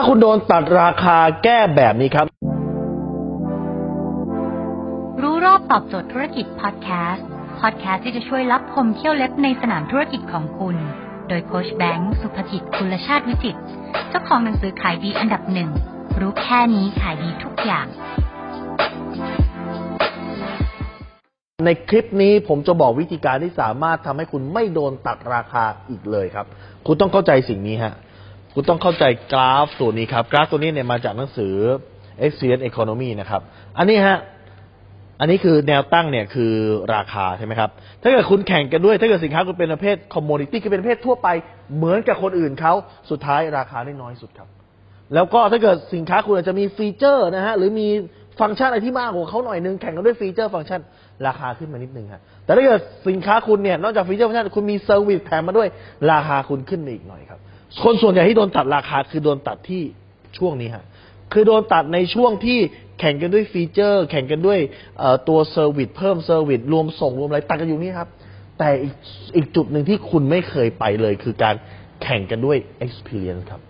าคุณโดนตัดราคาแก้แบบนี้ครับ รู้รอบตอบโจทย์ธุรกิจพอดแคสต์พอดแคสต์ที่จะช่วยรับพมเที่ยวเล็บในสนามธุรกิจของคุณ โดยโคชแบงค์สุภกิจคุณชาติวิจิตรเจ้าของหนังสือขายดีอันดับหนึ่งรู้แค่นี้ขายดีทุกอย่าง ในคลิปนี้ผมจะบอกวิธีการที่สามารถทำให้คุณไม่โดนตัดราคาอีกเลยครับ คุณต้องเข้าใจสิ่งนี้ฮะ คุณต้องเข้าใจกราฟตัวนี้ครับ กราฟตัวนี้เนี่ยมาจากหนังสือ Experience Economy นะครับ อันนี้ฮะ อันนี้คือแนวตั้งเนี่ยคือราคาใช่ไหมครับ ถ้าเกิดคุณแข่งกันด้วย ถ้าเกิดสินค้าคุณเป็นประเภท commodity คือเป็นประเภททั่วไปเหมือนกับคนอื่นเขาสุดท้ายราคาได้น้อยสุดครับ แล้วก็ถ้าเกิดสินค้าคุณอาจจะมี feature นะฮะหรือมีฟังก์ชันอะไรที่มากกว่าเขาหน่อยนึงแข่งกันด้วย feature ฟังก์ชันราคาขึ้นมานิดนึงฮะแต่ถ้าเกิดสินค้าคุณเนี่ยนอกจาก feature ฟังก์ชันคุณมี service แถมมาด้วยราคาคุณขึ้นมาอีกหน่อยครับ คนส่วนใหญ่ที่โดนตัดราคาคือโดนตัดที่ช่วงนี้ฮะคือโดนตัดในช่วงที่แข่งกันด้วย feature แข่งกันด้วยตัว service เพิ่ม service รวมส่งรวมอะไรตัดกันอยู่นี่ครับ แต่อีกอีกจุดหนึ่งที่คุณไม่เคยไปเลย คือการแข่งกันด้วย experience ครับ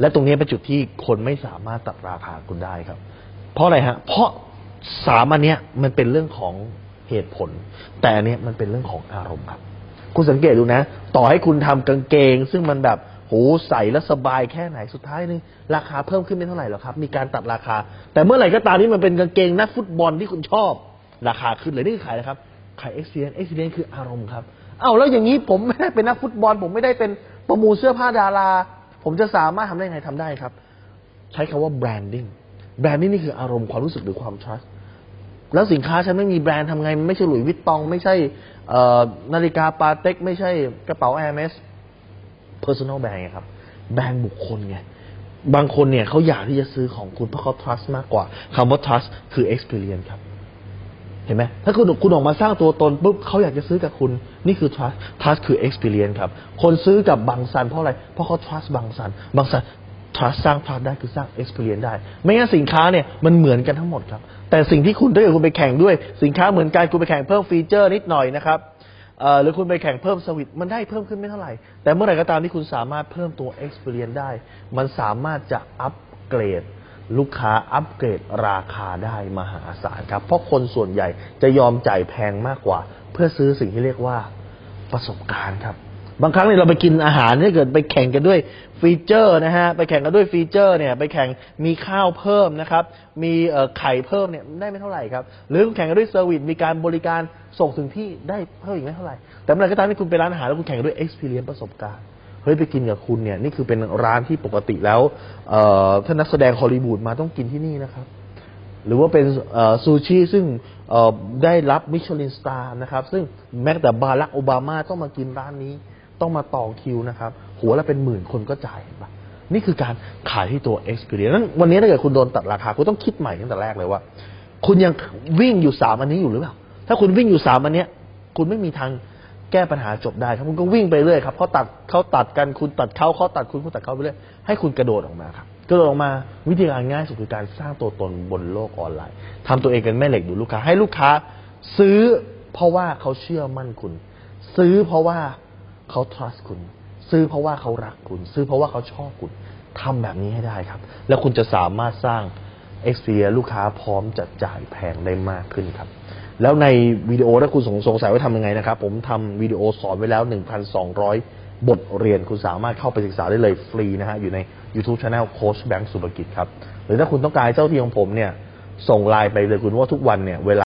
และตรงนี้เป็นจุดที่คนไม่สามารถตัดราคาคุณได้ครับ เพราะอะไรฮะ เพราะสามอันเนี้ยมันเป็นเรื่องของเหตุผล แต่อันเนี้ยมันเป็นเรื่องของอารมณ์ครับ คุณสังเกตดูนะ ต่อให้คุณทำกางเกง ซึ่งมันแบบ โหใส่แล้วสบายแค่ไหนสุดท้ายนึงราคาเพิ่มขึ้นไม่เท่าไหร่หรอกครับ มีการตัดราคา แต่เมื่อไหร่ก็ตามที่มันเป็นกางเกงนักฟุตบอลที่คุณชอบ ราคาขึ้นเลยนี่คือขายนะครับขาย experience experience คืออารมณ์ครับเอาแล้วอย่างนี้ผมไม่ได้เป็นนักฟุตบอล ผมไม่ได้เป็นประมูลเสื้อผ้าดารา ผมจะสามารถทำได้ไงทำได้ครับ ใช้คำว่า branding branding นี่คืออารมณ์ความรู้สึกหรือความ trust แล้วสินค้าฉันไม่มีแบรนด์ทำไง ไม่ใช่หลุยวิตตอง ไม่ใช่นาฬิกาปาเต็ก ไม่ใช่กระเป๋า Hermes personal brand ไงครับแบรนด์บุคคลไงบางคนเนี่ยเขาอยากที่จะซื้อของคุณเพราะเขา trust มากกว่าคำว่า trust คือ experience ครับ เห็นไหมถ้าคุณคุณออกมาสร้างตัวตนปุ๊บเขาอยากจะซื้อกับคุณ นี่คือ trust trust คือ experience ครับ คนซื้อกับบางซันเพราะอะไร เพราะเขา trust บางซันบางซัน trust สร้าง trust ได้คือสร้าง experience ได้ ไม่งั้นสินค้าเนี่ยมันเหมือนกันทั้งหมดครับ แต่สิ่งที่คุณถ้าคุณไปแข่งด้วย สินค้าเหมือนกันคุณไปแข่งเพิ่ม feature นิดหน่อยนะครับ เอ่อหรือคุณไปแข่งเพิ่มสวิตมันได้เพิ่มขึ้นไม่เท่าไหร่ แต่เมื่อไหร่ก็ตามที่คุณสามารถเพิ่มตัว experience ได้ มันสามารถจะอัปเกรด ลูกค้าอัปเกรดราคาได้มหาศาลครับ เพราะคนส่วนใหญ่จะยอมจ่ายแพงมากกว่า เพื่อซื้อสิ่งที่เรียกว่าประสบการณ์ครับ บางครั้งเนี่ยเราไปกินอาหารถ้าเกิดไปแข่งกันด้วย feature นะฮะไปแข่งกันด้วย feature เนี่ยไปแข่งมีข้าวเพิ่มนะครับ มีไข่เพิ่มเนี่ยได้ไม่เท่าไหร่ครับ หรือแข่งกันด้วย service มีการบริการส่งถึงที่ได้เพิ่มอีกไม่เท่าไหร่ แต่เมื่อไรก็ตามที่คุณไปร้านอาหารแล้วคุณแข่งกันด้วย experience ประสบการณ์เฮ้ยไปกินกับคุณเนี่ยนี่คือเป็นร้านที่ปกติแล้วเออถ้านักแสดงฮอลลีวูดมาต้องกินที่นี่นะครับหรือว่าเป็นซูชิซึ่งได้รับมิชลินสตาร์นะครับ ซึ่งแม้แต่บารักโอบามาต้องมากินร้านนี้ ต้องมาต่อคิวนะครับ หัวละเป็นหมื่นคนก็จ่ายเห็นปะนี่คือการขายที่ตัว experience นั้นวันนี้ถ้าเกิดคุณโดนตัดราคา คุณต้องคิดใหม่ตั้งแต่แรกเลยว่า คุณยังวิ่งอยู่สามอันนี้อยู่หรือเปล่า ถ้าคุณวิ่งอยู่สามอันเนี้ย คุณไม่มีทางแก้ปัญหาจบได้ครับคุณก็วิ่งไปเรื่อยครับเขาตัดเขาตัดกันคุณตัดเขาเขาตัดคุณคุณตัดเขาไปเรื่อยให้คุณกระโดดออกมาครับกระโดดออกมาวิธีการง่ายสุดคือการสร้างตัวตนบนโลกออนไลน์ทำตัวเองเป็นแม่เหล็กดูลูกค้าให้ลูกค้า ซื้อเพราะว่าเขาเชื่อมั่นคุณ ซื้อเพราะว่า เขา trust คุณ ซื้อเพราะว่าเขารักคุณ ซื้อเพราะว่าเขาชอบคุณทำแบบนี้ให้ได้ครับ แล้วคุณจะสามารถสร้าง experience ลูกค้าพร้อมจะจ่ายแพงได้มากขึ้นครับแล้วในวิดีโอถ้าคุณสงสงสัยว่าทำยังไงนะครับ ผมทำวิดีโอสอนไว้แล้ว 1,200 บทเรียนคุณสามารถเข้าไปศึกษาได้เลยฟรีนะฮะ อยู่ใน YouTube Channel โค้ชแบงค์สุภกิจครับ หรือถ้าคุณต้องการเจ้าที่ของผมเนี่ย ส่งไลน์ไปเลยคุณว่าทุกวันเนี่ยเวลา